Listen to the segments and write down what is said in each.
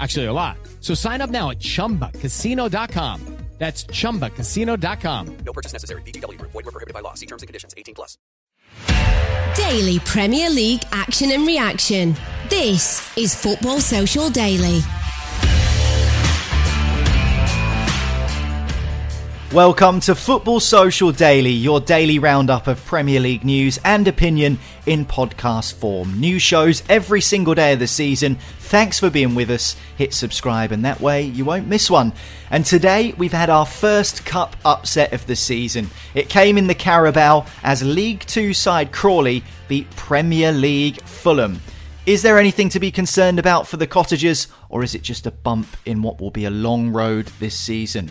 Actually, a lot. So sign up now at ChumbaCasino.com. That's ChumbaCasino.com. No purchase necessary. VGW. Void were prohibited by law. See terms and conditions. 18 plus. Daily Premier League action and reaction. This is Football Social Daily. Welcome to Football Social Daily, your daily roundup of Premier League news and opinion in podcast form. New shows every single day of the season. Thanks for being with us. Hit subscribe, and that way you won't miss one. And today we've had our first cup upset of the season. It came in the Carabao as League Two side Crawley beat Premier League Fulham. Is there anything to be concerned about for the Cottagers, or is it just a bump in what will be a long road this season?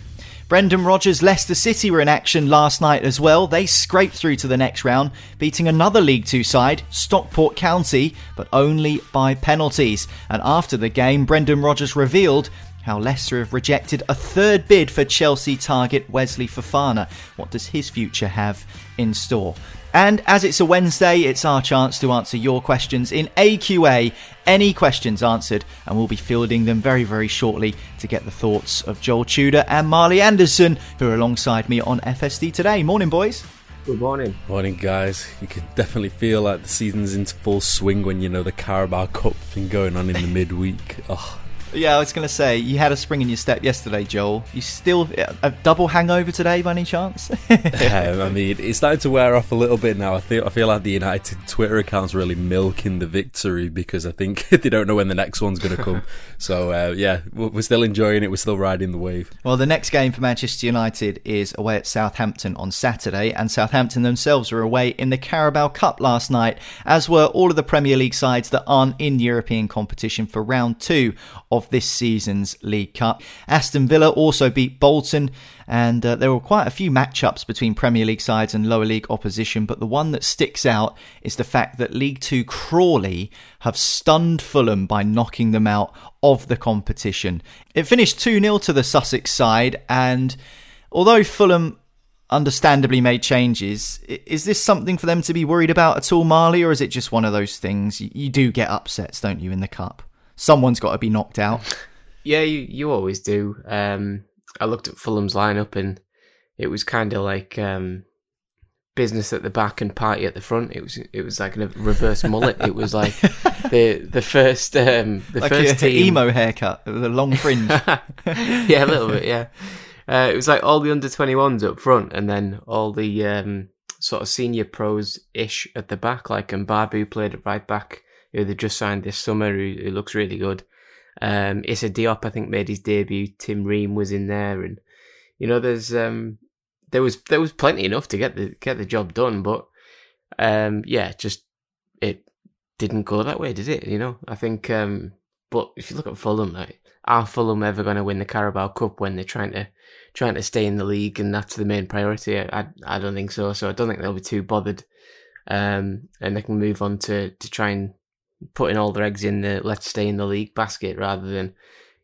Brendan Rodgers' Leicester City were in action last night as well. They scraped through to the next round, beating another League Two side, Stockport County, but only by penalties. And after the game, Brendan Rodgers revealed how Leicester have rejected a third bid for Chelsea target Wesley Fofana. What does his future have in store? And as it's a Wednesday, it's our chance to answer your questions in AQA. Any questions answered, and we'll be fielding them very, very shortly to get the thoughts of Joel Tudor and Marley Anderson, who are alongside me on FSD today. Morning, boys. Good morning. Morning, guys. You can definitely feel like the season's into full swing when you know the Carabao Cup thing going on in the midweek. Oh, yeah, I was going to say you had a spring in your step yesterday, Joel. You still have a double hangover today, by any chance? yeah, I mean, it's starting to wear off a little bit now. I feel I feel like the United Twitter account's really milking the victory because I think they don't know when the next one's going to come. so uh, yeah, we're still enjoying it. We're still riding the wave. Well, the next game for Manchester United is away at Southampton on Saturday, and Southampton themselves were away in the Carabao Cup last night, as were all of the Premier League sides that aren't in European competition for round two of this season's League Cup. Aston Villa also beat Bolton, and uh, there were quite a few matchups between Premier League sides and lower league opposition, but the one that sticks out is the fact that League Two Crawley have stunned Fulham by knocking them out of the competition. It finished 2 0 to the Sussex side, and although Fulham understandably made changes. Is this something for them to be worried about at all, Marley, or is it just one of those things? You do get upsets, don't you, in the cup? Someone's got to be knocked out. Yeah, you, you always do. Um, I looked at Fulham's lineup and it was kind of like um, business at the back and party at the front. It was it was like a reverse mullet. It was like the the first um, the like first a, team emo haircut with a long fringe. yeah, a little bit. Yeah, uh, it was like all the under twenty ones up front, and then all the um, sort of senior pros ish at the back. Like and Mbabu played at right back who they just signed this summer, who, who looks really good. Um, Issa Diop, I think, made his debut. Tim Ream was in there, and you know, there's um, there was there was plenty enough to get the get the job done, but um, yeah, just it didn't go that way, did it? You know, I think. Um, but if you look at Fulham, like, are Fulham ever going to win the Carabao Cup when they're trying to trying to stay in the league and that's the main priority? I I don't think so. So I don't think they'll be too bothered, um, and they can move on to to try and putting all their eggs in the let's stay in the league basket rather than,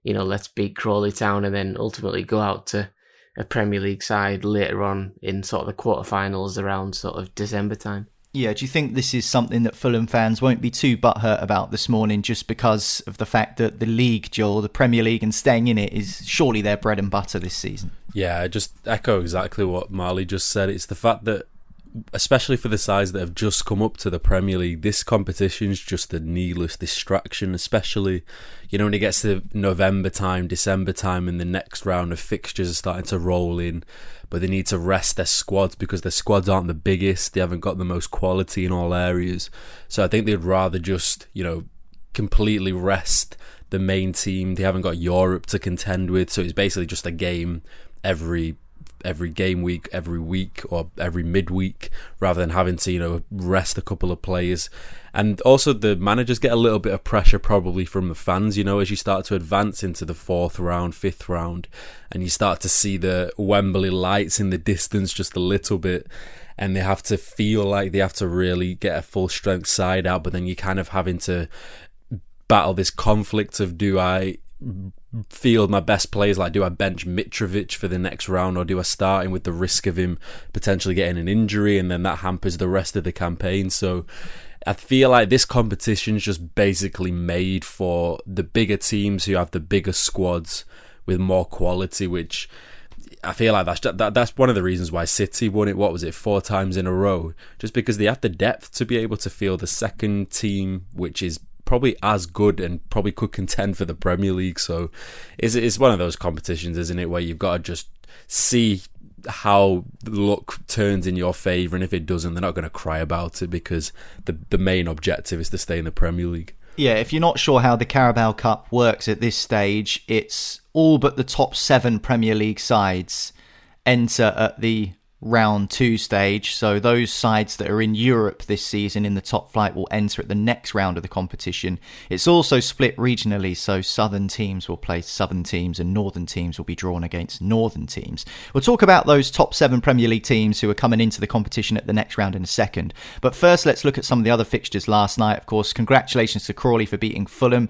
you know, let's beat Crawley Town and then ultimately go out to a Premier League side later on in sort of the quarterfinals around sort of December time. Yeah, do you think this is something that Fulham fans won't be too butthurt about this morning just because of the fact that the league, Joel, the Premier League, and staying in it is surely their bread and butter this season? Yeah, I just echo exactly what Marley just said. It's the fact that especially for the sides that have just come up to the Premier League, this competition's just a needless distraction, especially, you know, when it gets to November time, December time, and the next round of fixtures are starting to roll in, but they need to rest their squads because their squads aren't the biggest, they haven't got the most quality in all areas. So I think they'd rather just, you know, completely rest the main team. They haven't got Europe to contend with, so it's basically just a game every every game week, every week, or every midweek, rather than having to you know rest a couple of players. And also, the managers get a little bit of pressure probably from the fans. You know, as you start to advance into the fourth round, fifth round, and you start to see the Wembley lights in the distance just a little bit. And they have to feel like they have to really get a full strength side out, but then you're kind of having to battle this conflict of do I field my best players? Like, do I bench Mitrovic for the next round, or do I start him with the risk of him potentially getting an injury, and then that hampers the rest of the campaign? So. I feel like this competition is just basically made for the bigger teams who have the bigger squads with more quality, which I feel like that's that, that's one of the reasons why City won it. What was it, four times in a row? Just because they have the depth to be able to field the second team, which is probably as good and probably could contend for the Premier League. So it's, it's one of those competitions, isn't it, where you've got to just see how luck turns in your favour, and if it doesn't, they're not going to cry about it because the the main objective is to stay in the Premier League. Yeah, if you're not sure how the Carabao Cup works at this stage, it's all but the top seven Premier League sides enter at the round two stage. So those sides that are in Europe this season in the top flight will enter at the next round of the competition. It's also split regionally, so southern teams will play southern teams and northern teams will be drawn against northern teams. We'll talk about those top seven Premier League teams who are coming into the competition at the next round in a second. But first, let's look at some of the other fixtures last night. Of course, congratulations to Crawley for beating Fulham.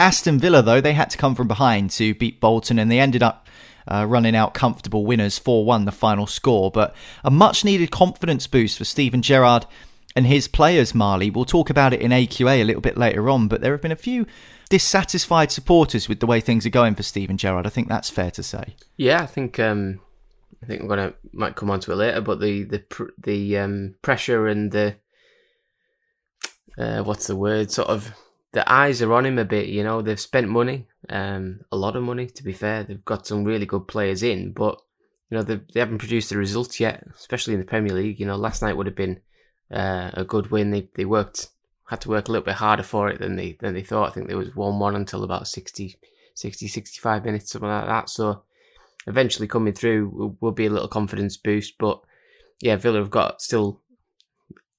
Aston Villa, though, they had to come from behind to beat Bolton and they ended up uh, running out comfortable winners 4 1 the final score. But a much needed confidence boost for Steven Gerrard and his players, Marley. We'll talk about it in AQA a little bit later on, but there have been a few dissatisfied supporters with the way things are going for Steven Gerrard. I think that's fair to say. Yeah, I think um, I think we're gonna might come on to it later, but the the the um, pressure and the uh, what's the word sort of the eyes are on him a bit. You know, they've spent money, um, a lot of money. To be fair, they've got some really good players in, but you know they, they haven't produced the results yet, especially in the Premier League. You know, last night would have been uh, a good win. They they worked had to work a little bit harder for it than they than they thought. I think there was one one until about 60, 60, 65 minutes, something like that. So eventually coming through will, will be a little confidence boost. But yeah, Villa have got still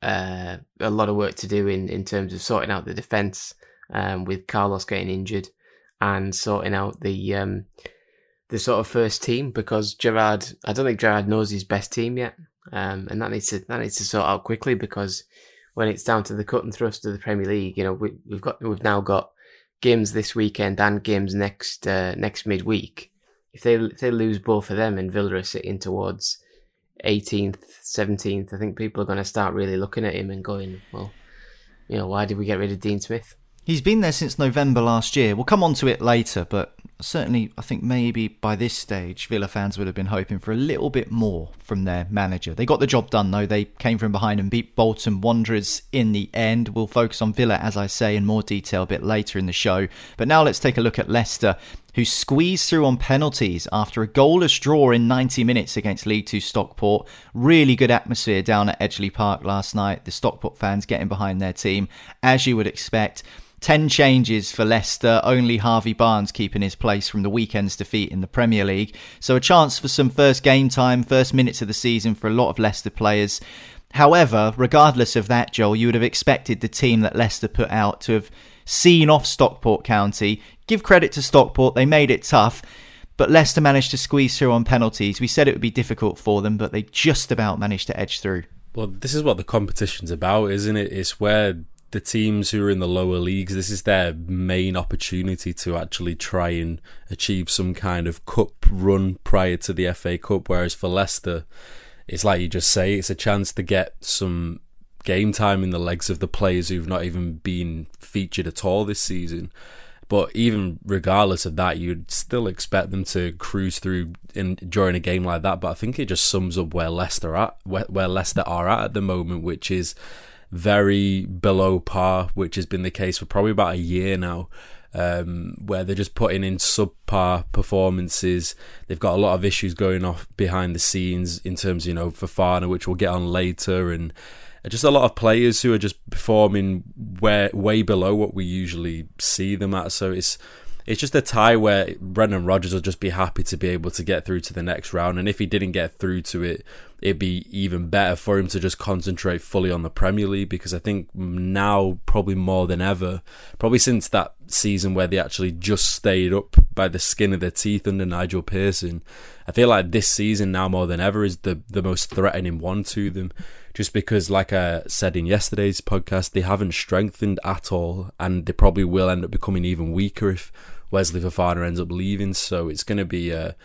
uh, a lot of work to do in, in terms of sorting out the defence um, with Carlos getting injured and sorting out the um, the sort of first team because Gerrard, I don't think Gerrard knows his best team yet. Um, and that needs to that needs to sort out quickly because when it's down to the cut and thrust of the Premier League you know we, we've got we've now got games this weekend and games next uh, next midweek. If they if they lose both of them and Villa are sitting towards 18th 17th I think people are going to start really looking at him and going well you know why did we get rid of Dean Smith He's been there since November last year. We'll come on to it later, but certainly I think maybe by this stage, Villa fans would have been hoping for a little bit more from their manager. They got the job done though. They came from behind and beat Bolton Wanderers in the end. We'll focus on Villa, as I say, in more detail a bit later in the show. But now let's take a look at Leicester, who squeezed through on penalties after a goalless draw in 90 minutes against League Two Stockport. Really good atmosphere down at Edgeley Park last night. The Stockport fans getting behind their team, as you would expect. 10 changes for Leicester, only Harvey Barnes keeping his place from the weekend's defeat in the Premier League. So a chance for some first game time, first minutes of the season for a lot of Leicester players. However, regardless of that, Joel, you would have expected the team that Leicester put out to have seen off Stockport County. Give credit to Stockport, they made it tough. But Leicester managed to squeeze through on penalties. We said it would be difficult for them, but they just about managed to edge through. Well, this is what the competition's about, isn't it? It's where the teams who are in the lower leagues, this is their main opportunity to actually try and achieve some kind of cup run prior to the FA Cup. Whereas for Leicester, it's like you just say, it's a chance to get some game time in the legs of the players who've not even been featured at all this season. But even regardless of that, you'd still expect them to cruise through in during a game like that. But I think it just sums up where Leicester at where, where Leicester are at at the moment, which is very below par, which has been the case for probably about a year now. Um, where they're just putting in subpar performances. They've got a lot of issues going off behind the scenes in terms, you know, Fofana, which we'll get on later, and just a lot of players who are just performing way way below what we usually see them at. So it's it's just a tie where Brendan Rodgers will just be happy to be able to get through to the next round, and if he didn't get through to it, it'd be even better for him to just concentrate fully on the Premier League because I think now probably more than ever, probably since that season where they actually just stayed up by the skin of their teeth under Nigel Pearson, I feel like this season now more than ever is the the most threatening one to them. Just because, like I said in yesterday's podcast, they haven't strengthened at all, and they probably will end up becoming even weaker if Wesley Fofana ends up leaving. So it's going to be a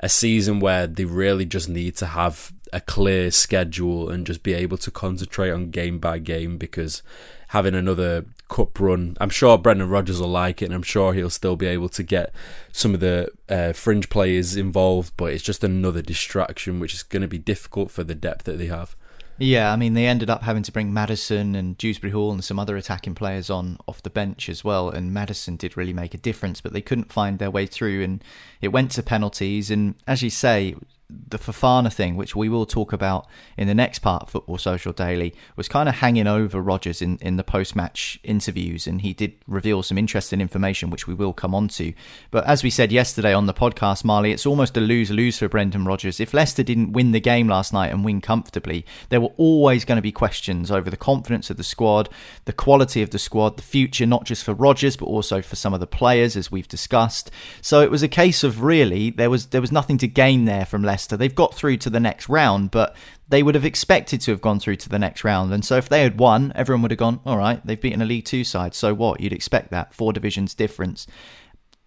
a season where they really just need to have a clear schedule and just be able to concentrate on game by game because having another cup run, I'm sure Brendan Rodgers will like it, and I'm sure he'll still be able to get some of the uh, fringe players involved. But it's just another distraction, which is going to be difficult for the depth that they have. Yeah, I mean, they ended up having to bring Maddison and Dewsbury Hall and some other attacking players on off the bench as well. And Maddison did really make a difference, but they couldn't find their way through. And it went to penalties. And as you say, the Fofana thing, which we will talk about in the next part of Football Social Daily, was kind of hanging over Rodgers in, in the post match interviews, and he did reveal some interesting information, which we will come on to. But as we said yesterday on the podcast, Marley, it's almost a lose lose for Brendan Rodgers. If Leicester didn't win the game last night and win comfortably, there were always going to be questions over the confidence of the squad, the quality of the squad, the future, not just for Rodgers, but also for some of the players, as we've discussed. So it was a case of really, there was, there was nothing to gain there from Leicester Leicester. They've got through to the next round, but they would have expected to have gone through to the next round. And so if they had won, everyone would have gone, all right, they've beaten a League Two side. So what? You'd expect that. Four divisions difference.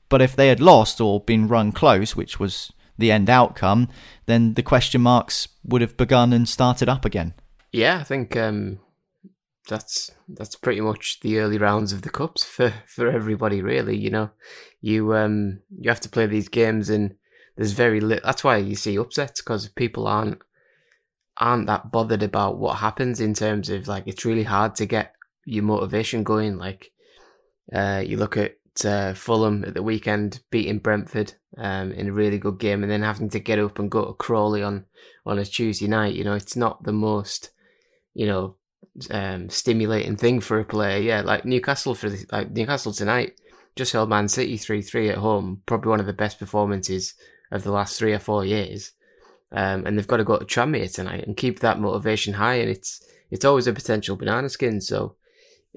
But if they had lost or been run close, which was the end outcome, then the question marks would have begun and started up again. Yeah, I think um, that's that's pretty much the early rounds of the cups for, for everybody. Really, you know, you um, you have to play these games and there's very little. That's why you see upsets because people aren't aren't that bothered about what happens in terms of like it's really hard to get your motivation going. Like uh, you look at uh, Fulham at the weekend beating Brentford um, in a really good game, and then having to get up and go to Crawley on on a Tuesday night. You know, it's not the most you know um, stimulating thing for a player. Yeah, like Newcastle for the, like Newcastle tonight just held Man City three three at home. Probably one of the best performances of the last three or four years. Um, and they've got to go to Tranmere tonight and keep that motivation high. And it's it's always a potential banana skin. So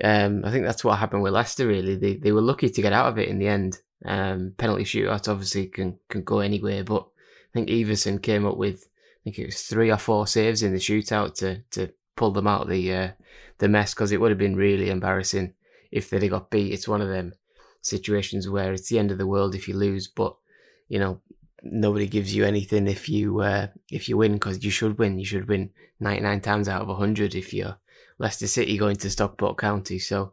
um, I think that's what happened with Leicester. Really, they they were lucky to get out of it in the end. Um, penalty shootout obviously can can go anywhere, but I think Iversen came up with I think it was three or four saves in the shootout to to pull them out of the uh, the mess because it would have been really embarrassing if they'd have got beat. It's one of them situations where it's the end of the world if you lose, but you know nobody gives you anything if you uh, if you win because you should win. You should win 99 times out of 100 if you're Leicester City going to Stockport County. So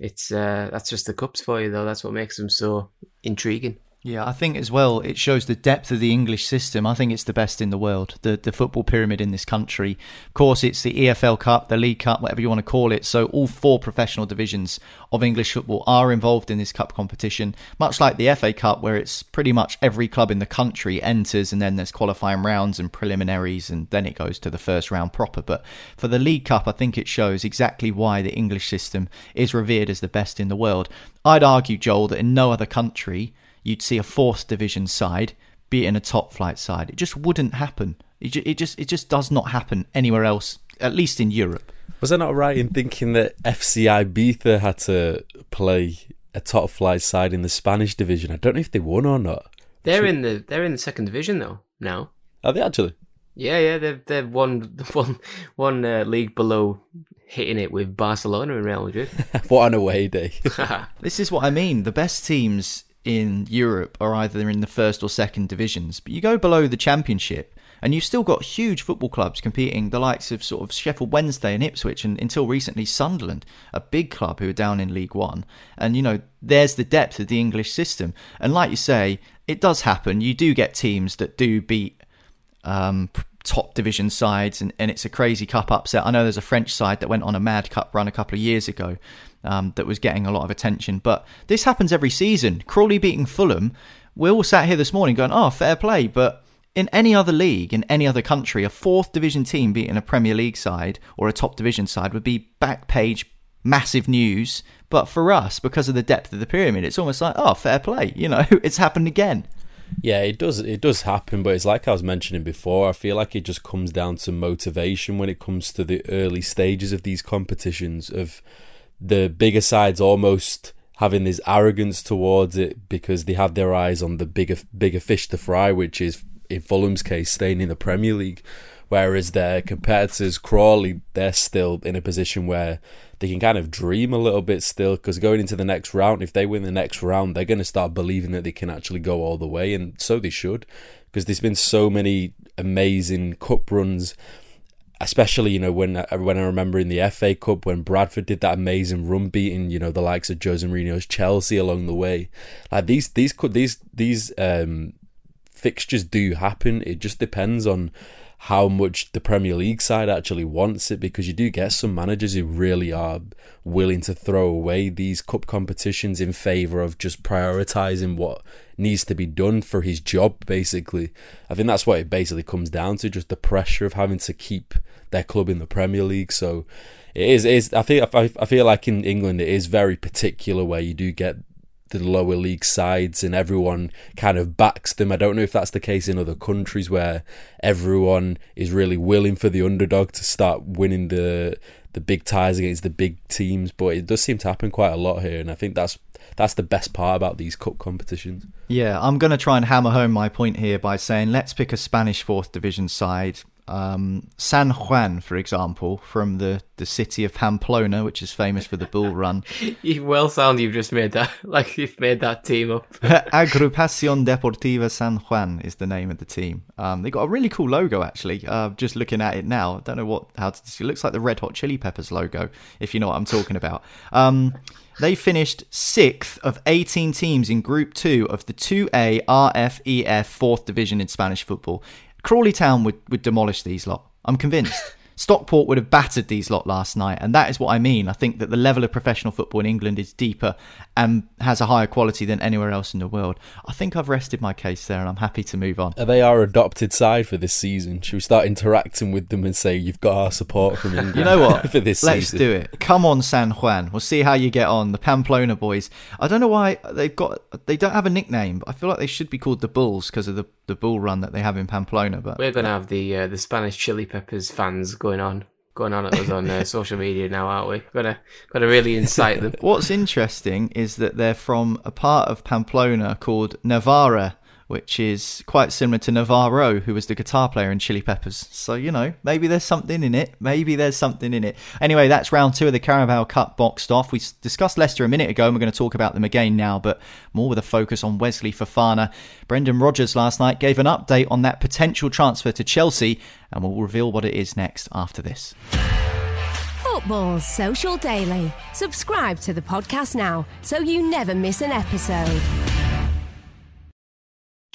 it's uh, that's just the cups for you though. That's what makes them so intriguing. Yeah, I think as well it shows the depth of the English system. I think it's the best in the world. The the football pyramid in this country. Of course, it's the EFL Cup, the League Cup, whatever you want to call it. So all four professional divisions of English football are involved in this cup competition, much like the FA Cup where it's pretty much every club in the country enters and then there's qualifying rounds and preliminaries and then it goes to the first round proper. But for the League Cup, I think it shows exactly why the English system is revered as the best in the world. I'd argue, Joel, that in no other country you'd see a fourth division side beating a top flight side. It just wouldn't happen. It just, it just it just does not happen anywhere else, at least in Europe. Was I not right in thinking that FC Ibiza had to play a top flight side in the Spanish division? I don't know if they won or not. They're in the they're in the second division though now. Are they actually? Yeah, yeah, they're they're one one one uh, league below hitting it with Barcelona and Real Madrid. what an away day. This is what I mean. The best teams in Europe are either in the first or second divisions, but you go below the championship and you've still got huge football clubs competing, the likes of sort of Sheffield Wednesday and Ipswich, and until recently Sunderland, a big club who are down in League One. And you know, there's the depth of the English system. And like you say, it does happen. You do get teams that do beat um, top division sides, and, and it's a crazy cup upset. I know there's a French side that went on a mad cup run a couple of years ago. Um, that was getting a lot of attention, but this happens every season. Crawley beating Fulham, we all sat here this morning going, "Oh, fair play," but in any other league, in any other country, a fourth division team beating a Premier League side or a top division side would be back page massive news. But for us, because of the depth of the pyramid, it's almost like, oh, fair play. You know, it's happened again. Yeah, it does. It does happen, but it's like I was mentioning before. I feel like it just comes down to motivation when it comes to the early stages of these competitions. Of the bigger sides almost having this arrogance towards it because they have their eyes on the bigger bigger fish to fry, which is in Fulham's case staying in the Premier League. Whereas their competitors, Crawley, they're still in a position where they can kind of dream a little bit still because going into the next round, if they win the next round, they're going to start believing that they can actually go all the way, and so they should because there's been so many amazing cup runs especially you know when when I remember in the FA Cup when Bradford did that amazing run beating you know the likes of Jose Mourinho's Chelsea along the way. Like these these could these these um fixtures do happen. It just depends on how much the Premier League side actually wants it because you do get some managers who really are willing to throw away these cup competitions in favour of just prioritising what needs to be done for his job basically. I think that's what it basically comes down to just the pressure of having to keep their club in the Premier League. So it is, it is I think I, I feel like in England it is very particular where you do get the lower league sides and everyone kind of backs them. I don't know if that's the case in other countries where everyone is really willing for the underdog to start winning the the big ties against the big teams, but it does seem to happen quite a lot here and I think that's that's the best part about these cup competitions. Yeah, I'm going to try and hammer home my point here by saying let's pick a Spanish fourth division side um, San Juan, for example, from the, the city of Pamplona, which is famous for the bull run. you well sound you've just made that like you've made that team up. Agrupacion Deportiva San Juan is the name of the team. Um, they got a really cool logo actually. Uh, just looking at it now, I don't know what how to. It looks like the Red Hot Chili Peppers logo, if you know what I'm talking about. Um, they finished sixth of 18 teams in Group 2 of the 2A RFEF 4th Division in Spanish football. Crawley Town would, would demolish these lot. I'm convinced. Stockport would have battered these lot last night, and that is what I mean. I think that the level of professional football in England is deeper and has a higher quality than anywhere else in the world. I think I've rested my case there, and I'm happy to move on. They are they our adopted side for this season? Should we start interacting with them and say you've got our support from England? you know what? for this Let's season? do it. Come on, San Juan. We'll see how you get on. The Pamplona boys. I don't know why they've got. They don't have a nickname. But I feel like they should be called the Bulls because of the the bull run that they have in Pamplona. But We're gonna have the uh, the Spanish Chili Peppers fans going on going on at us on uh, social media now, aren't we? Gotta gotta really incite them. What's interesting is that they're from a part of Pamplona called Navarra, which is quite similar to Navarro, who was the guitar player in Chili Peppers. So, you know, maybe there's something in it. Maybe there's something in it. Anyway, that's round two of the Carabao Cup boxed off. We discussed Leicester a minute ago, and we're going to talk about them again now, but more with a focus on Wesley Fofana. Brendan Rodgers last night gave an update on that potential transfer to Chelsea, and we'll reveal what it is next after this. Football Social Daily. Subscribe to the podcast now so you never miss an episode.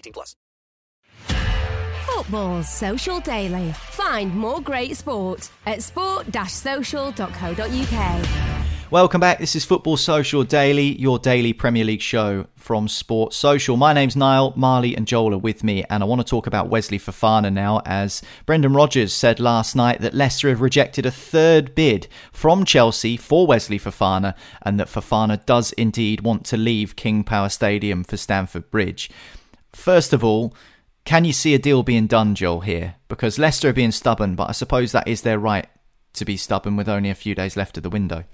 18 plus. Football Social Daily. Find more great sport at sport-social.co.uk. Welcome back. This is Football Social Daily, your daily Premier League show from Sports Social. My name's Niall, Marley, and Joel are with me, and I want to talk about Wesley Fofana now, as Brendan Rodgers said last night that Leicester have rejected a third bid from Chelsea for Wesley Fofana, and that Fofana does indeed want to leave King Power Stadium for Stamford Bridge. First of all, can you see a deal being done, Joel, here? Because Leicester are being stubborn, but I suppose that is their right to be stubborn with only a few days left of the window.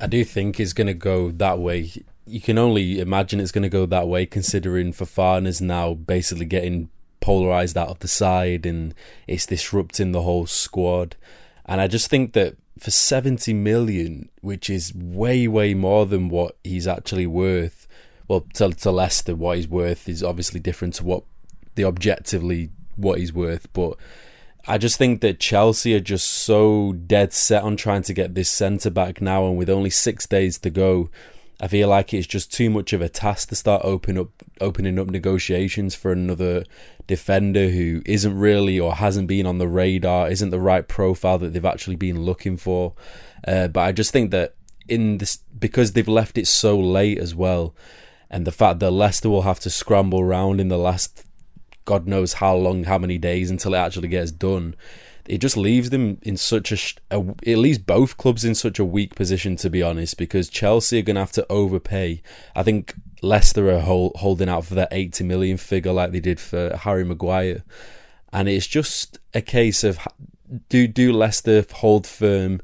I do think it's going to go that way. You can only imagine it's going to go that way, considering Fofana's now basically getting polarized out of the side and it's disrupting the whole squad. And I just think that for 70 million, which is way, way more than what he's actually worth, well, to, to Leicester, what he's worth is obviously different to what the objectively what he's worth, but I just think that Chelsea are just so dead set on trying to get this centre back now, and with only six days to go, I feel like it's just too much of a task to start open up, opening up negotiations for another defender who isn't really or hasn't been on the radar, isn't the right profile that they've actually been looking for. Uh, but I just think that in this because they've left it so late as well, and the fact that Leicester will have to scramble around in the last God knows how long, how many days until it actually gets done. It just leaves them in such a, a it leaves both clubs in such a weak position to be honest, because Chelsea are going to have to overpay. I think Leicester are hold, holding out for that 80 million figure like they did for Harry Maguire, and it's just a case of do do Leicester hold firm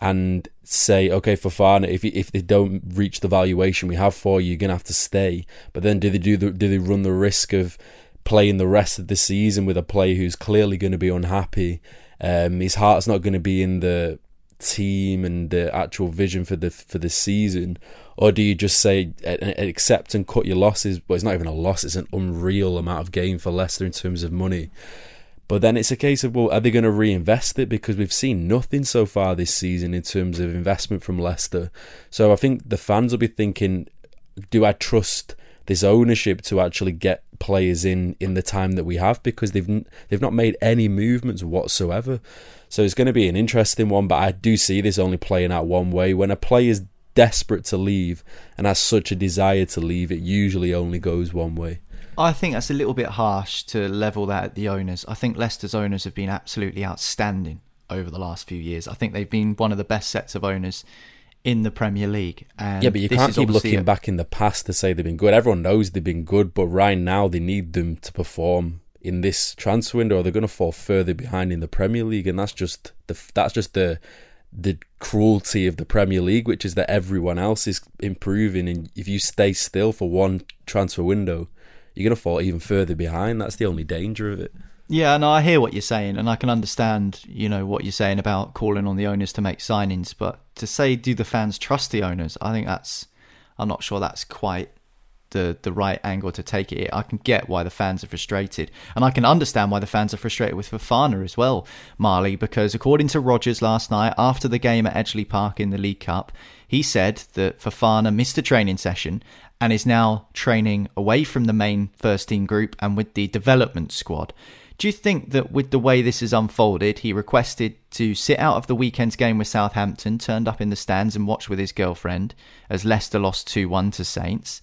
and say, okay, Fofana, if if they don't reach the valuation we have for you, you're gonna have to stay. But then do they do the, do they run the risk of playing the rest of the season with a player who's clearly going to be unhappy. Um, his heart's not going to be in the team and the actual vision for the for the season, or do you just say accept and cut your losses? But it's not even a loss; it's an unreal amount of gain for Leicester in terms of money. But then it's a case of well, are they going to reinvest it? Because we've seen nothing so far this season in terms of investment from Leicester. So I think the fans will be thinking, do I trust? this ownership to actually get players in in the time that we have because they've they've not made any movements whatsoever. So it's going to be an interesting one, but I do see this only playing out one way. When a player is desperate to leave and has such a desire to leave, it usually only goes one way. I think that's a little bit harsh to level that at the owners. I think Leicester's owners have been absolutely outstanding over the last few years. I think they've been one of the best sets of owners in the Premier League. And yeah, but you can't keep looking a... back in the past to say they've been good. Everyone knows they've been good, but right now they need them to perform in this transfer window, or they're going to fall further behind in the Premier League, and that's just the that's just the the cruelty of the Premier League, which is that everyone else is improving, and if you stay still for one transfer window, you're going to fall even further behind. That's the only danger of it. Yeah, no, I hear what you're saying, and I can understand, you know, what you're saying about calling on the owners to make signings. But to say, do the fans trust the owners? I think that's, I'm not sure that's quite the the right angle to take it. I can get why the fans are frustrated, and I can understand why the fans are frustrated with Fofana as well, Marley, because according to Rodgers last night after the game at Edgeley Park in the League Cup, he said that Fofana missed a training session and is now training away from the main first team group and with the development squad. Do you think that with the way this has unfolded, he requested to sit out of the weekend's game with Southampton, turned up in the stands and watched with his girlfriend as Leicester lost 2 1 to Saints?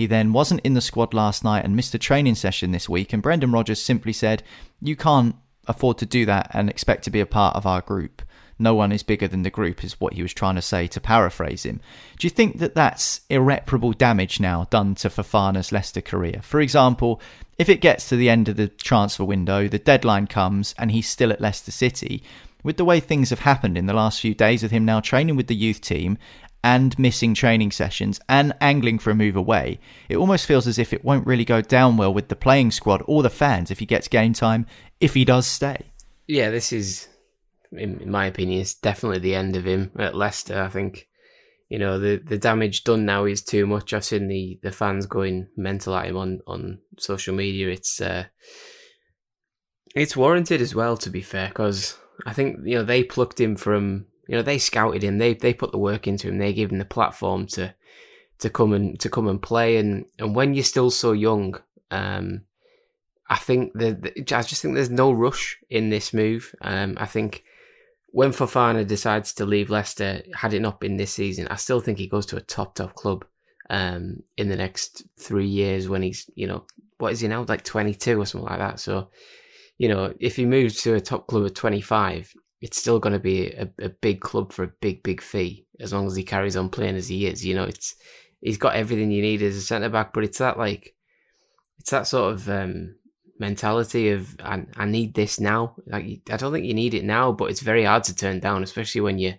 He then wasn't in the squad last night and missed a training session this week, and Brendan Rodgers simply said, You can't afford to do that and expect to be a part of our group. No one is bigger than the group, is what he was trying to say, to paraphrase him. Do you think that that's irreparable damage now done to Fofana's Leicester career? For example, if it gets to the end of the transfer window, the deadline comes, and he's still at Leicester City, with the way things have happened in the last few days with him now training with the youth team and missing training sessions and angling for a move away, it almost feels as if it won't really go down well with the playing squad or the fans if he gets game time, if he does stay. Yeah, this is in, my opinion, it's definitely the end of him at Leicester. I think you know the the damage done now is too much. I've seen the the fans going mental at him on on social media. It's uh, it's warranted as well, to be fair, because I think you know they plucked him from you know they scouted him. They they put the work into him. They gave him the platform to to come and to come and play. And and when you're still so young, um, I think the, I just think there's no rush in this move. Um, I think when Fofana decides to leave Leicester, had it not been this season, I still think he goes to a top top club um, in the next three years when he's you know what is he now like 22 or something like that. So you know if he moves to a top club at 25, it's still going to be a, a big club for a big big fee as long as he carries on playing as he is. You know it's he's got everything you need as a centre back, but it's that like it's that sort of um, mentality of I, I need this now. Like I don't think you need it now, but it's very hard to turn down, especially when you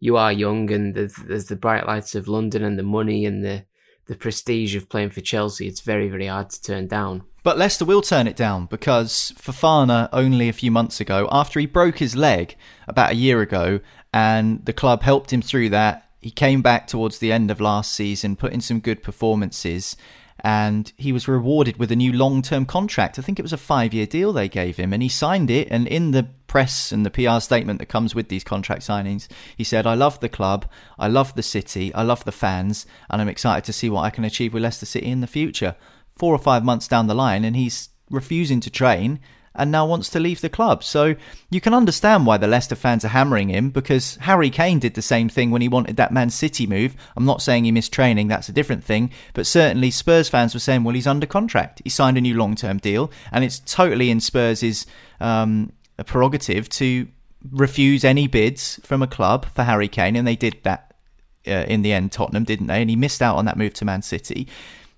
you are young and there's, there's the bright lights of London and the money and the the prestige of playing for Chelsea. It's very very hard to turn down. But Leicester will turn it down because Fofana only a few months ago, after he broke his leg about a year ago, and the club helped him through that. He came back towards the end of last season, put in some good performances, and he was rewarded with a new long term contract. I think it was a five year deal they gave him, and he signed it. And in the press and the PR statement that comes with these contract signings, he said, I love the club, I love the city, I love the fans, and I'm excited to see what I can achieve with Leicester City in the future. Four or five months down the line, and he's refusing to train and now wants to leave the club. So you can understand why the Leicester fans are hammering him because Harry Kane did the same thing when he wanted that Man City move. I'm not saying he missed training, that's a different thing, but certainly Spurs fans were saying, well, he's under contract. He signed a new long term deal, and it's totally in Spurs' um, prerogative to refuse any bids from a club for Harry Kane, and they did that uh, in the end, Tottenham, didn't they? And he missed out on that move to Man City.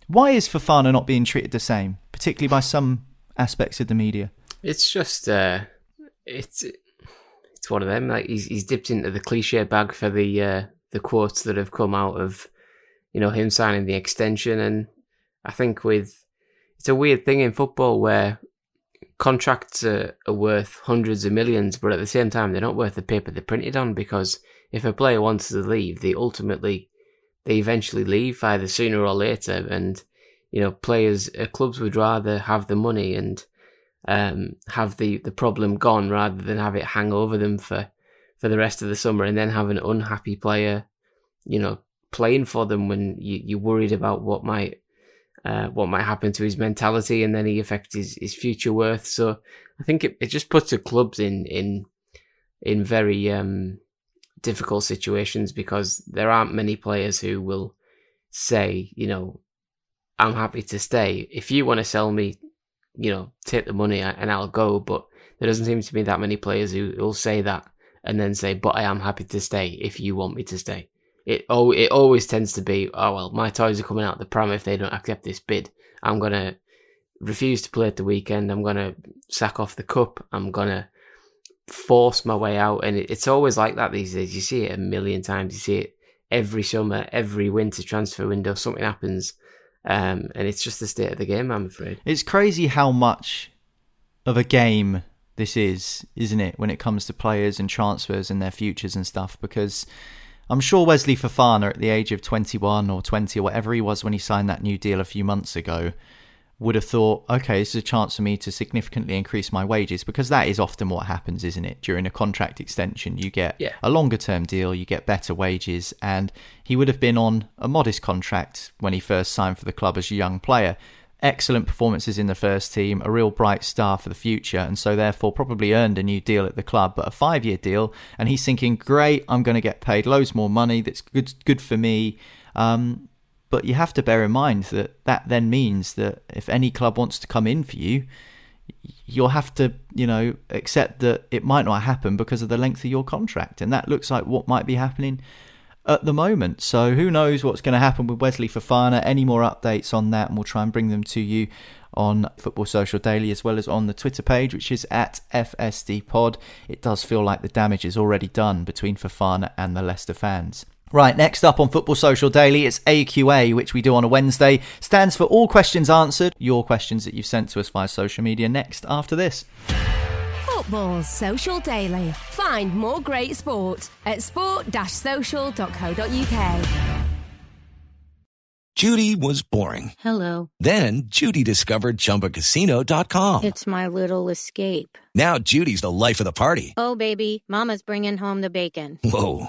Why is Fofana not being treated the same, particularly by some aspects of the media? It's just uh, it's it's one of them. Like he's he's dipped into the cliche bag for the uh, the quotes that have come out of you know him signing the extension, and I think with it's a weird thing in football where contracts are, are worth hundreds of millions, but at the same time they're not worth the paper they're printed on because if a player wants to leave, they ultimately they eventually leave either sooner or later, and you know players uh, clubs would rather have the money and um, have the, the problem gone rather than have it hang over them for, for the rest of the summer and then have an unhappy player, you know, playing for them when you, you're worried about what might uh, what might happen to his mentality and then he affects his, his future worth. So I think it, it just puts the clubs in in in very um, difficult situations because there aren't many players who will say, you know, I'm happy to stay. If you want to sell me you know, take the money and I'll go. But there doesn't seem to be that many players who will say that and then say, "But I am happy to stay if you want me to stay." It oh, it always tends to be, "Oh well, my toys are coming out the pram if they don't accept this bid. I'm gonna refuse to play at the weekend. I'm gonna sack off the cup. I'm gonna." force my way out and it's always like that these days you see it a million times you see it every summer every winter transfer window something happens um, and it's just the state of the game, I'm afraid. It's crazy how much of a game this is, isn't it, when it comes to players and transfers and their futures and stuff? Because I'm sure Wesley Fofana, at the age of 21 or 20 or whatever he was when he signed that new deal a few months ago, would have thought, okay, this is a chance for me to significantly increase my wages because that is often what happens, isn't it? During a contract extension, you get yeah. a longer term deal, you get better wages, and he would have been on a modest contract when he first signed for the club as a young player. Excellent performances in the first team, a real bright star for the future, and so therefore probably earned a new deal at the club, but a five year deal. And he's thinking, great, I'm going to get paid loads more money, that's good, good for me. Um, but you have to bear in mind that that then means that if any club wants to come in for you, you'll have to, you know, accept that it might not happen because of the length of your contract. And that looks like what might be happening at the moment. So who knows what's going to happen with Wesley Fofana? Any more updates on that, and we'll try and bring them to you on Football Social Daily as well as on the Twitter page, which is at FSD Pod. It does feel like the damage is already done between Fofana and the Leicester fans. Right, next up on Football Social Daily, it's AQA, which we do on a Wednesday. Stands for All Questions Answered. Your questions that you've sent to us via social media next after this. Football Social Daily. Find more great sport at sport-social.co.uk. Judy was boring. Hello. Then Judy discovered ChumbaCasino.com. It's my little escape. Now Judy's the life of the party. Oh, baby, Mama's bringing home the bacon. Whoa,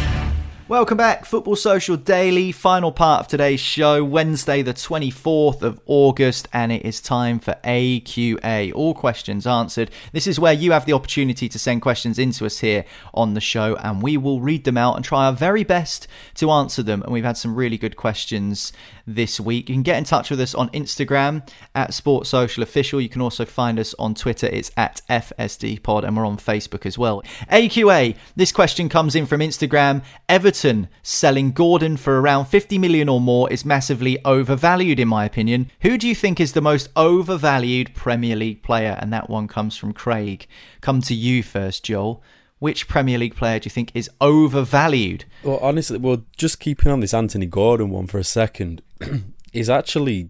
Welcome back, Football Social Daily. Final part of today's show, Wednesday, the 24th of August, and it is time for AQA. All questions answered. This is where you have the opportunity to send questions into us here on the show, and we will read them out and try our very best to answer them. And we've had some really good questions this week. You can get in touch with us on Instagram at Sports Social Official. You can also find us on Twitter. It's at FSD Pod, and we're on Facebook as well. AQA. This question comes in from Instagram. Everton selling Gordon for around 50 million or more is massively overvalued, in my opinion. Who do you think is the most overvalued Premier League player? And that one comes from Craig. Come to you first, Joel. Which Premier League player do you think is overvalued? Well, honestly, well, just keeping on this Anthony Gordon one for a second, is actually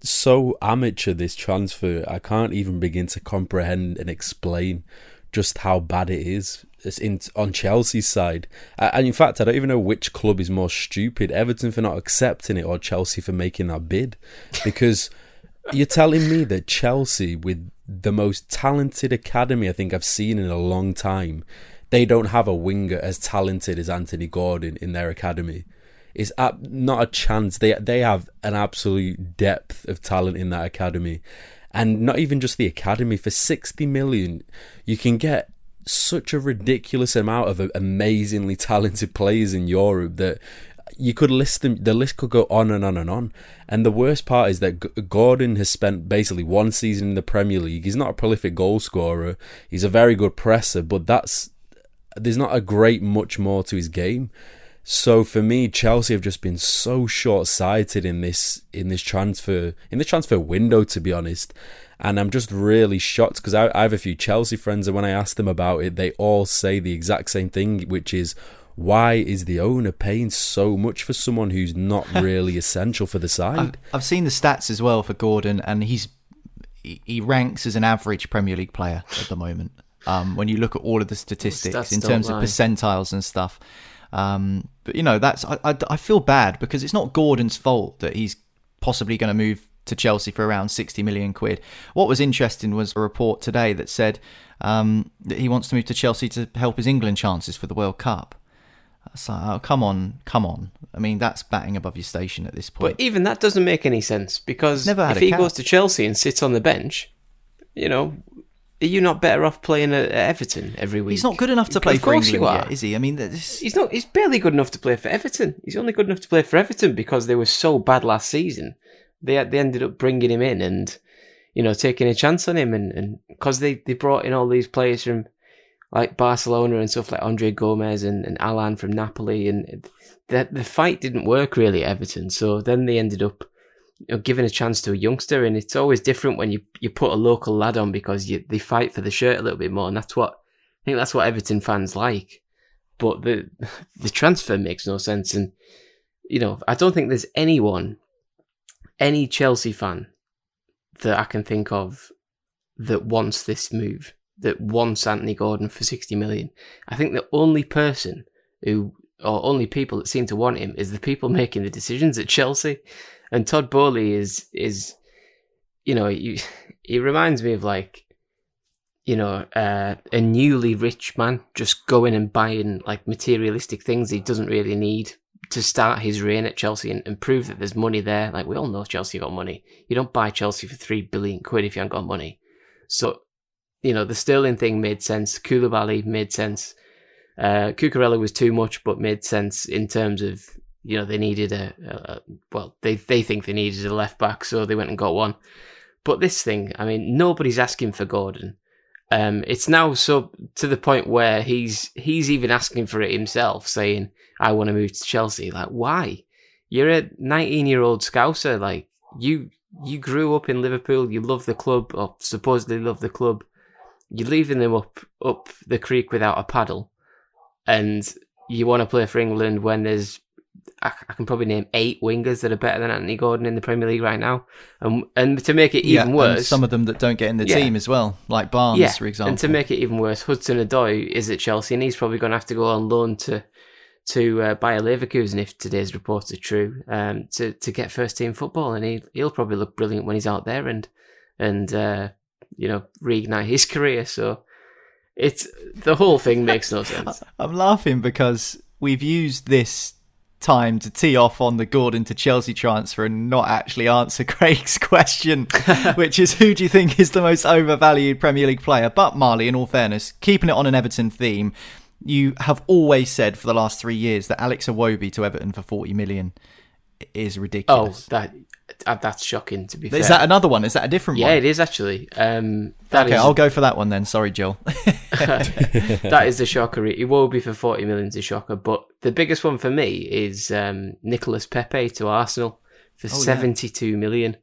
so amateur this transfer. I can't even begin to comprehend and explain just how bad it is. In on Chelsea's side, and in fact, I don't even know which club is more stupid: Everton for not accepting it or Chelsea for making that bid, because. You're telling me that Chelsea, with the most talented academy I think I've seen in a long time, they don't have a winger as talented as Anthony Gordon in their academy. It's not a chance. They they have an absolute depth of talent in that academy, and not even just the academy. For sixty million, you can get such a ridiculous amount of amazingly talented players in Europe that you could list them. The list could go on and on and on. And the worst part is that G- Gordon has spent basically one season in the Premier League. He's not a prolific goal scorer. He's a very good presser, but that's there's not a great much more to his game. So for me, Chelsea have just been so short sighted in this in this transfer in the transfer window, to be honest. And I'm just really shocked because I, I have a few Chelsea friends, and when I ask them about it, they all say the exact same thing, which is why is the owner paying so much for someone who's not really essential for the side? I've, I've, seen the stats as well for Gordon, and he's he ranks as an average Premier League player at the moment. Um, when you look at all of the statistics in terms lie. of percentiles and stuff, um, but you know that's I, I, I feel bad because it's not Gordon's fault that he's possibly going to move to Chelsea for around 60 million quid. What was interesting was a report today that said um, that he wants to move to Chelsea to help his England chances for the World Cup. So, oh, come on, come on. I mean, that's batting above your station at this point. But even that doesn't make any sense because if he cap. goes to Chelsea and sits on the bench, you know, are you not better off playing at Everton every week? He's not good enough to play of for England yet, is he? I mean, this... he's not. He's barely good enough to play for Everton. He's only good enough to play for Everton because they were so bad last season. They they ended up bringing him in and you know taking a chance on him and because they they brought in all these players from like Barcelona and stuff like Andre Gomes and, and Allan from Napoli, and the the fight didn't work really at Everton. So then they ended up you know, giving a chance to a youngster, and it's always different when you you put a local lad on because you, they fight for the shirt a little bit more, and that's what I think that's what Everton fans like. But the the transfer makes no sense, and you know I don't think there's anyone, any Chelsea fan, that I can think of that wants this move that wants Anthony Gordon for 60 million. I think the only person who, or only people that seem to want him is the people making the decisions at Chelsea. And Todd Boehly is, is, you know, he, he reminds me of like, you know, uh, a newly rich man just going and buying like materialistic things he doesn't really need to start his reign at Chelsea and, and, prove that there's money there. Like we all know Chelsea got money. You don't buy Chelsea for three billion quid if you haven't got money. So you know, the Sterling thing made sense. Koulibaly made sense. Uh, Cucurella was too much, but made sense in terms of, you know, they needed a, a, well, they, they think they needed a left back, so they went and got one. But this thing, I mean, nobody's asking for Gordon. Um, it's now so to the point where he's he's even asking for it himself, saying, "I want to move to Chelsea." Like, why? You're a 19 year old scouser. Like, you you grew up in Liverpool, you love the club, or supposedly love the club. You're leaving them up up the creek without a paddle, and you want to play for England when there's I, I can probably name eight wingers that are better than Anthony Gordon in the Premier League right now, and and to make it even yeah, worse, some of them that don't get in the Yeah. team as well, like Barnes, yeah, for example. and to make it even worse, Hudson Odoi is at Chelsea, and he's probably going to have to go on loan to to uh, Bayer Leverkusen if today's reports are true, um, to to get first team football, and he he'll probably look brilliant when he's out there and and uh, you know reignite his career. So it's the whole thing makes no sense. I'm laughing because we've used this time to tee off on the Gordon to Chelsea transfer and not actually answer Craig's question, which is who do you think is the most overvalued Premier League player? But Marley, in all fairness, keeping it on an Everton theme, you have always said for the last three years that Alex Iwobi to Everton for 40 million is ridiculous. Oh, ridiculous. that uh, that's shocking. To be is fair, that another one? Is that a different yeah, one? Yeah, it is actually. Um, that okay, is- I'll go for that one then. Sorry, Joel. that is a shocker. It will be for 40 million is a shocker. But the biggest one for me is um, Nicolas Pepe to Arsenal for Oh, yeah. 72 million.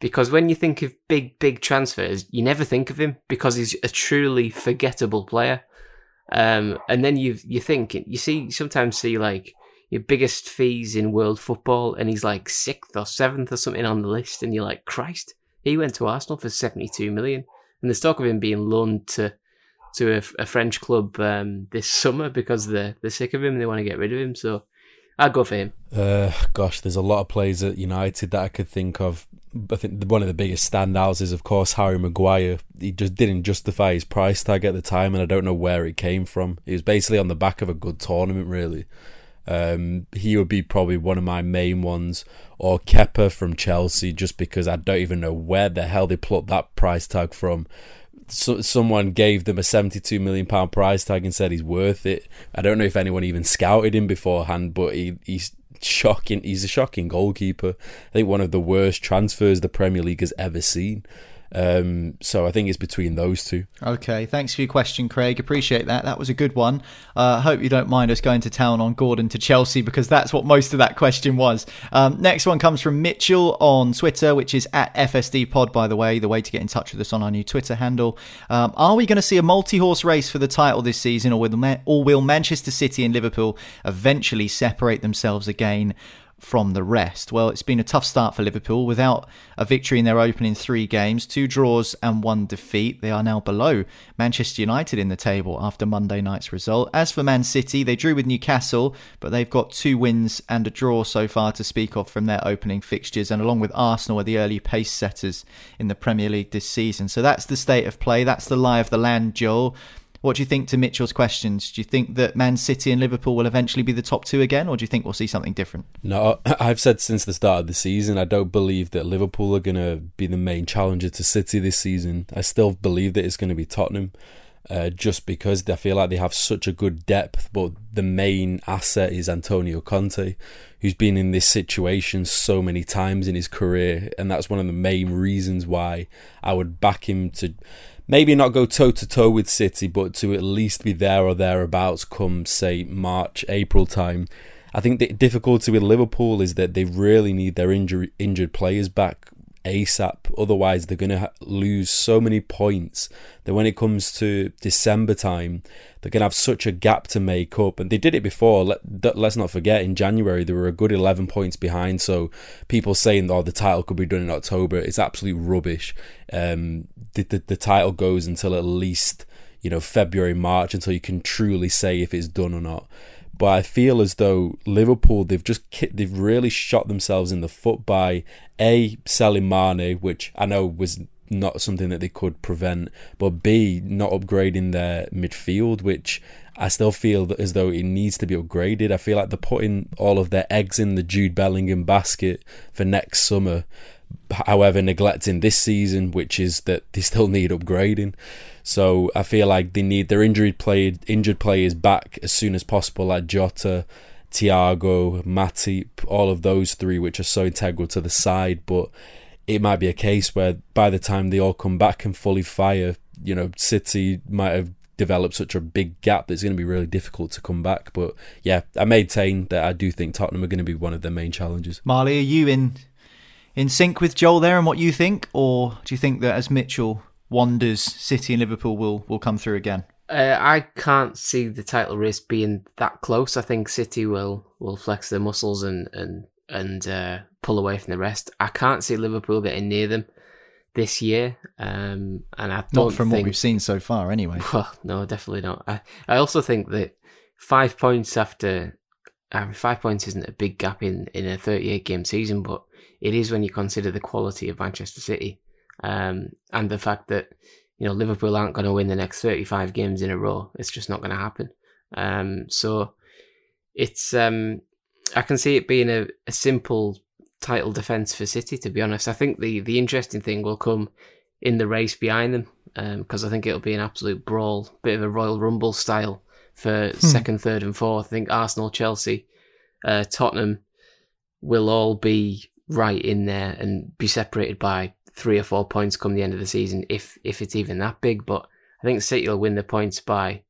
Because when you think of big, big transfers, you never think of him because he's a truly forgettable player. Um, and then you you think you see sometimes see like your biggest fees in world football, and he's like sixth or seventh or something on the list, and you're like, Christ, he went to Arsenal for 72 million, and there's talk of him being loaned to to a, a French club um, this summer because they're they're sick of him and they want to get rid of him. So I'd go for him. Uh, gosh, there's a lot of players at United that I could think of. I think one of the biggest standouts is, of course, Harry Maguire. He just didn't justify his price tag at the time, and I don't know where it came from. He was basically on the back of a good tournament, really. Um, he would be probably one of my main ones, or Kepa from Chelsea, just because I don't even know where the hell they plucked that price tag from. So, someone gave them a 72 million pound price tag and said he's worth it. I don't know if anyone even scouted him beforehand, but he, he's shocking. He's a shocking goalkeeper. I think one of the worst transfers the Premier League has ever seen. Um, so I think it's between those two. Okay, thanks for your question, Craig. Appreciate that. That was a good one. I uh, hope you don't mind us going to town on Gordon to Chelsea because that's what most of that question was. Um, next one comes from Mitchell on Twitter, which is at FSD Pod, by the way, the way to get in touch with us on our new Twitter handle. Um, are we going to see a multi horse race for the title this season, or will, or will Manchester City and Liverpool eventually separate themselves again? From the rest. Well, it's been a tough start for Liverpool without a victory in their opening three games, two draws and one defeat. They are now below Manchester United in the table after Monday night's result. As for Man City, they drew with Newcastle, but they've got two wins and a draw so far to speak of from their opening fixtures, and along with Arsenal are the early pace setters in the Premier League this season. So that's the state of play. That's the lie of the land, Joel. What do you think to Mitchell's questions? Do you think that Man City and Liverpool will eventually be the top two again, or do you think we'll see something different? No, I've said since the start of the season, I don't believe that Liverpool are going to be the main challenger to City this season. I still believe that it's going to be Tottenham, uh, just because I feel like they have such a good depth, but the main asset is Antonio Conte, who's been in this situation so many times in his career, and that's one of the main reasons why I would back him to maybe not go toe to toe with City, but to at least be there or thereabouts come, say, March, April time. I think the difficulty with Liverpool is that they really need their injury, injured players back ASAP. Otherwise, they're going to lose so many points that when it comes to December time, they're going to have such a gap to make up. And they did it before. Let, let's not forget, in January, they were a good 11 points behind. So people saying, oh, the title could be done in October, it's absolute rubbish. Um, the, the, the title goes until at least, you know, February, March, until you can truly say if it's done or not but I feel as though Liverpool they've just they've really shot themselves in the foot by a selling Mane, which I know was not something that they could prevent, but b not upgrading their midfield, which I still feel as though it needs to be upgraded. I feel like they're putting all of their eggs in the Jude Bellingham basket for next summer. However, neglecting this season, which is that they still need upgrading. So I feel like they need their injured play injured players back as soon as possible, like Jota, Thiago, Matip, all of those three, which are so integral to the side. But it might be a case where by the time they all come back and fully fire, you know, City might have developed such a big gap that it's going to be really difficult to come back. But yeah, I maintain that I do think Tottenham are going to be one of their main challenges. Marley, are you in in sync with Joel there and what you think, or do you think that as Mitchell wanders, City and Liverpool will will come through again? Uh, I can't see the title race being that close. I think City will will flex their muscles and and and uh, pull away from the rest. I can't see Liverpool getting near them this year, um, and I don't Not from think, what we've seen so far, anyway. Well, no, definitely not. I I also think that five points after I mean, five points isn't a big gap in in a 38 game season, but it is when you consider the quality of Manchester City um, and the fact that you know Liverpool aren't going to win the next 35 games in a row. It's just not going to happen. Um, so it's um, I can see it being a, a simple title defense for City. To be honest, I think the the interesting thing will come in the race behind them because I think it'll be an absolute brawl, bit of a Royal Rumble style for Hmm. second, third, and fourth. I think Arsenal, Chelsea, uh, Tottenham will all be right in there and be separated by three or four points come the end of the season, if if it's even that big. But I think City will win the points by,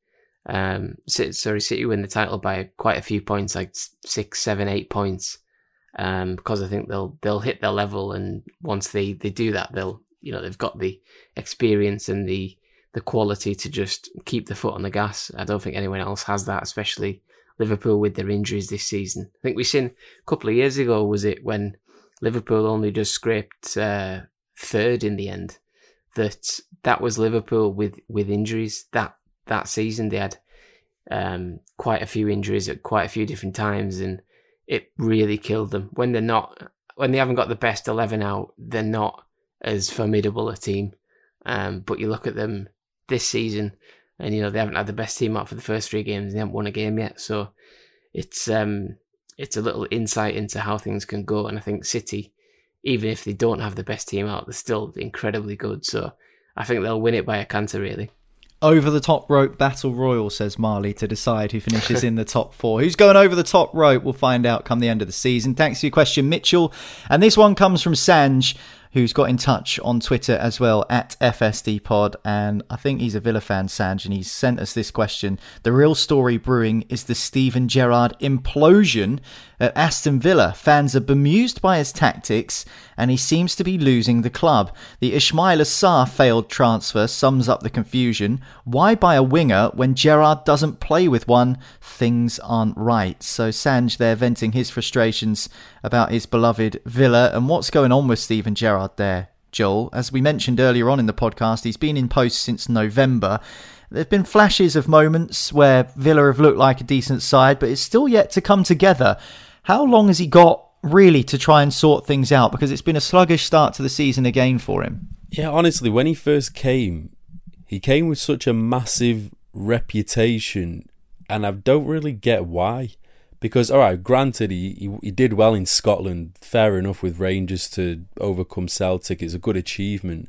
um, sorry, City win the title by quite a few points, like six, seven, eight points, um, because I think they'll they'll hit their level, and once they they do that, they'll you know they've got the experience and the the quality to just keep the foot on the gas. I don't think anyone else has that, especially Liverpool with their injuries this season. I think we seen a couple of years ago was it when Liverpool only just scraped uh, third in the end. That that was Liverpool with with injuries that that season. They had um, quite a few injuries at quite a few different times, and it really killed them. When they're not, when they haven't got the best eleven out, they're not as formidable a team. Um, but you look at them this season, and you know they haven't had the best team out for the first three games. They haven't won a game yet, so it's um it's a little insight into how things can go. And I think City, even if they don't have the best team out, they're still incredibly good. So I think they'll win it by a canter, really. Over the top rope battle royal, says Marley, to decide who finishes in the top four. Who's going over the top rope? We'll find out come the end of the season. Thanks for your question, Mitchell. And this one comes from Sanj, who's got in touch on Twitter as well at FSD Pod. And I think he's a Villa fan, Sanj, and he's sent us this question. The real story brewing is the Steven Gerrard implosion at Aston Villa. Fans are bemused by his tactics, and he seems to be losing the club. The Ismaila Sarr failed transfer sums up the confusion. Why buy a winger when Gerrard doesn't play with one? Things aren't right. So Sanj there venting his frustrations about his beloved Villa and what's going on with Steven Gerrard there. Joel, as we mentioned earlier on in the podcast, he's been in post since November. There have been flashes of moments where Villa have looked like a decent side, but it's still yet to come together. How long has he got really to try and sort things out? Because it's been a sluggish start to the season again for him. Yeah, honestly, when he first came, he came with such a massive reputation, and I don't really get why. Because, all right, granted, he, he he did well in Scotland, fair enough with Rangers to overcome Celtic. It's a good achievement.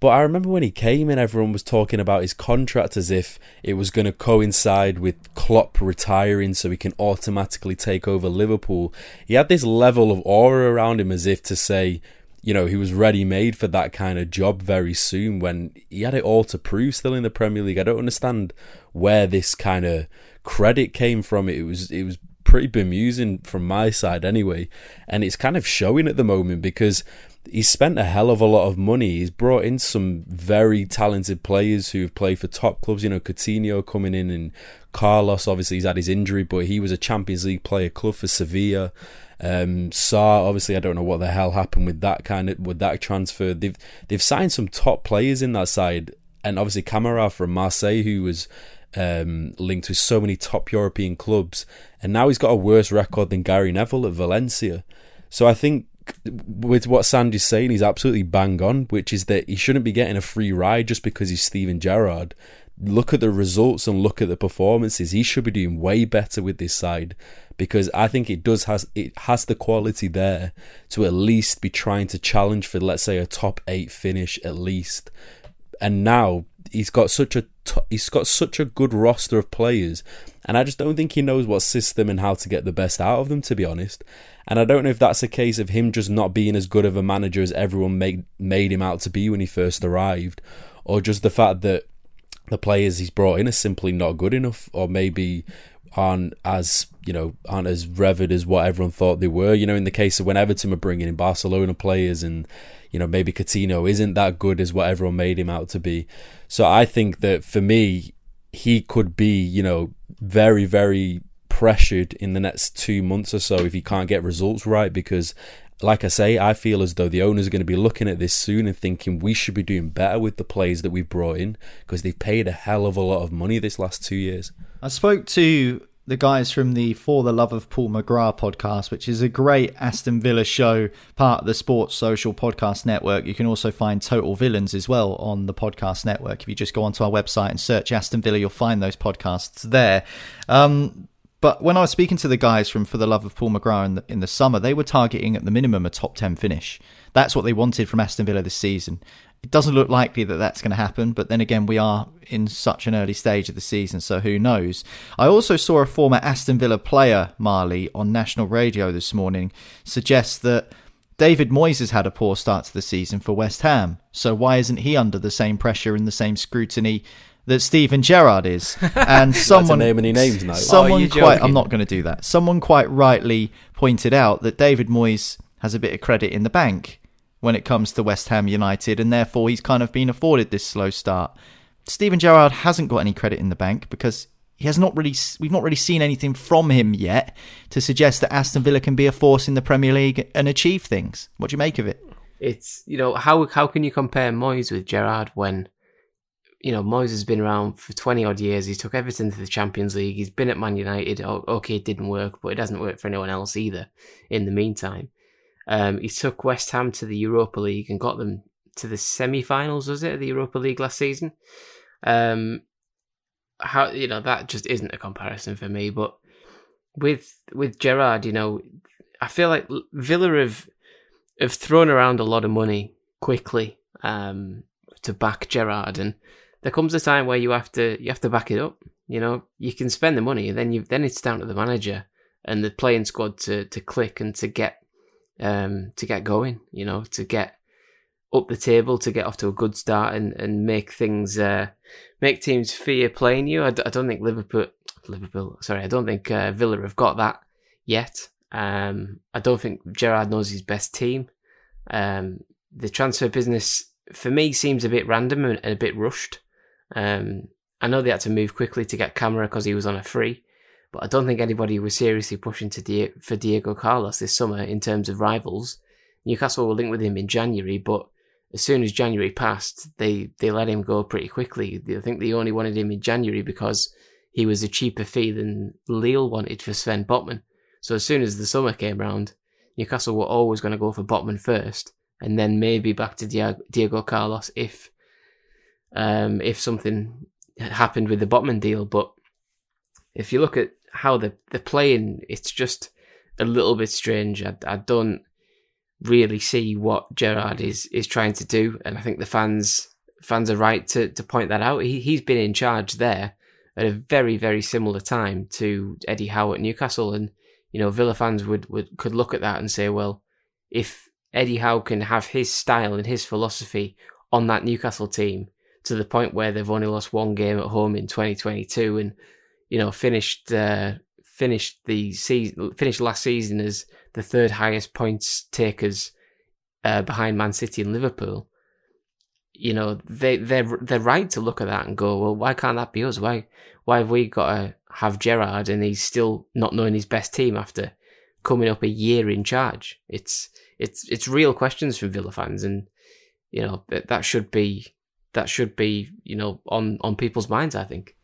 But I remember when he came and everyone was talking about his contract as if it was going to coincide with Klopp retiring so he can automatically take over Liverpool. He had this level of aura around him as if to say, you know, he was ready made for that kind of job very soon when he had it all to prove still in the Premier League. I don't understand where this kind of credit came from. It was it was pretty bemusing from my side anyway. And it's kind of showing at the moment because he's spent a hell of a lot of money. He's brought in some very talented players who've played for top clubs. You know, Coutinho coming in and Carlos, obviously, he's had his injury, but he was a Champions League player, club for Sevilla. Um, Sarr, obviously, I don't know what the hell happened with that kind of with that transfer. They've they've signed some top players in that side, and obviously Kamara from Marseille, who was um, linked with so many top European clubs, and now he's got a worse record than Gary Neville at Valencia. So I think with what Sandy's saying, he's absolutely bang on, which is that he shouldn't be getting a free ride just because he's Steven Gerrard. Look at the results and look at the performances. He should be doing way better with this side because I think it does has it has the quality there to at least be trying to challenge for let's say a top eight finish at least. And now he's got such a t- he's got such a good roster of players, and I just don't think he knows what system and how to get the best out of them. To be honest, and I don't know if that's a case of him just not being as good of a manager as everyone made made him out to be when he first arrived, or just the fact that the players he's brought in are simply not good enough, or maybe aren't as you know aren't as revered as what everyone thought they were. You know, in the case of when Everton were bringing in Barcelona players and you know maybe Coutinho isn't that good as what everyone made him out to be. So I think that for me, he could be you know very very pressured in the next two months or so if he can't get results right because like I say, I feel as though the owners are going to be looking at this soon and thinking we should be doing better with the players that we've brought in because they've paid a hell of a lot of money this last two years. I spoke to the guys from the For the Love of Paul McGrath podcast, which is a great Aston Villa show, part of the Sports Social Podcast Network. You can also find Total Villains as well on the podcast network. If you just go onto our website and search Aston Villa, you'll find those podcasts there. Um, but when I was speaking to the guys from For the Love of Paul McGrath in the, in the summer, they were targeting at the minimum a top 10 finish. That's what they wanted from Aston Villa this season. It doesn't look likely that that's going to happen, but then again, we are in such an early stage of the season, so who knows? I also saw a former Aston Villa player, Marley, on national radio this morning suggest that David Moyes has had a poor start to the season for West Ham, so why isn't he under the same pressure and the same scrutiny that Steven Gerrard is. And someone name any names now. Someone Oh, quite I'm not going to do that. Someone quite rightly pointed out that David Moyes has a bit of credit in the bank when it comes to West Ham United and therefore he's kind of been afforded this slow start. Steven Gerrard hasn't got any credit in the bank because he has not really we've not really seen anything from him yet to suggest that Aston Villa can be a force in the Premier League and achieve things. What do you make of it? It's you know how how can you compare Moyes with Gerrard when you know Moyes has been around for twenty odd years. He took Everton to the Champions League. He's been at Man United. Okay, it didn't work, but it hasn't worked for anyone else either. In the meantime, um, he took West Ham to the Europa League and got them to the semi-finals. Was it of the Europa League last season? Um, how you know that just isn't a comparison for me. But with with Gerrard, you know, I feel like Villa have have thrown around a lot of money quickly um, to back Gerrard, and there comes a time where you have to you have to back it up. You know, you can spend the money, and then you then it's down to the manager and the playing squad to to click and to get um to get going. You know, to get up the table, to get off to a good start, and and make things uh, make teams fear playing you. I, d- I don't think Liverpool Liverpool sorry, I don't think uh, Villa have got that yet. Um, I don't think Gerrard knows his best team. Um, the transfer business for me seems a bit random and a bit rushed. Um, I know they had to move quickly to get Kamara because he was on a free, but I don't think anybody was seriously pushing Die- for Diego Carlos this summer in terms of rivals. Newcastle were linked with him in January, but as soon as January passed, they, they let him go pretty quickly. I think they only wanted him in January because he was a cheaper fee than Lille wanted for Sven Botman. So as soon as the summer came round, Newcastle were always going to go for Botman first, and then maybe back to Diego, Diego Carlos if um, if something happened with the Botman deal. But if you look at how they're, they're playing, it's just a little bit strange. I, I don't really see what Gerrard is is trying to do, and I think the fans fans are right to, to point that out. He he's been in charge there at a very very similar time to Eddie Howe at Newcastle, and you know Villa fans would, would could look at that and say, well, if Eddie Howe can have his style and his philosophy on that Newcastle team to the point where they've only lost one game at home in 2022 and you know finished uh, finished the season finished last season as the third highest points takers uh, behind Man City and Liverpool. You know they they're they're right to look at that and go well why can't that be us? Why why have we got to have Gerrard and he's still not knowing his best team after coming up a year in charge? It's it's it's real questions from Villa fans and you know that, that should be that should be you know on on people's minds I think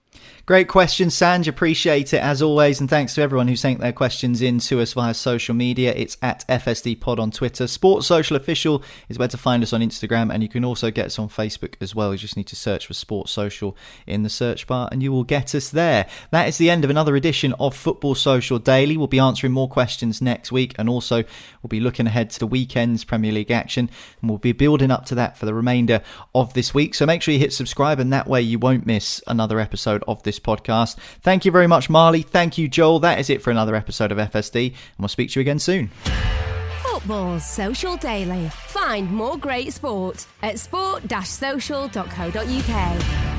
Great question, Sanj. Appreciate it as always. And thanks to everyone who sent their questions in to us via social media. It's at FSD Pod on Twitter. Sports Social Official is where to find us on Instagram. And you can also get us on Facebook as well. You just need to search for Sports Social in the search bar and you will get us there. That is the end of another edition of Football Social Daily. We'll be answering more questions next week. And also, we'll be looking ahead to the weekend's Premier League action. And we'll be building up to that for the remainder of this week. So make sure you hit subscribe. And that way you won't miss another episode of this podcast. Thank you very much, Marley. Thank you, Joel. That is it for another episode of FSD, and we'll speak to you again soon. Football Social Daily. Find more great sport at sport-social.co.uk.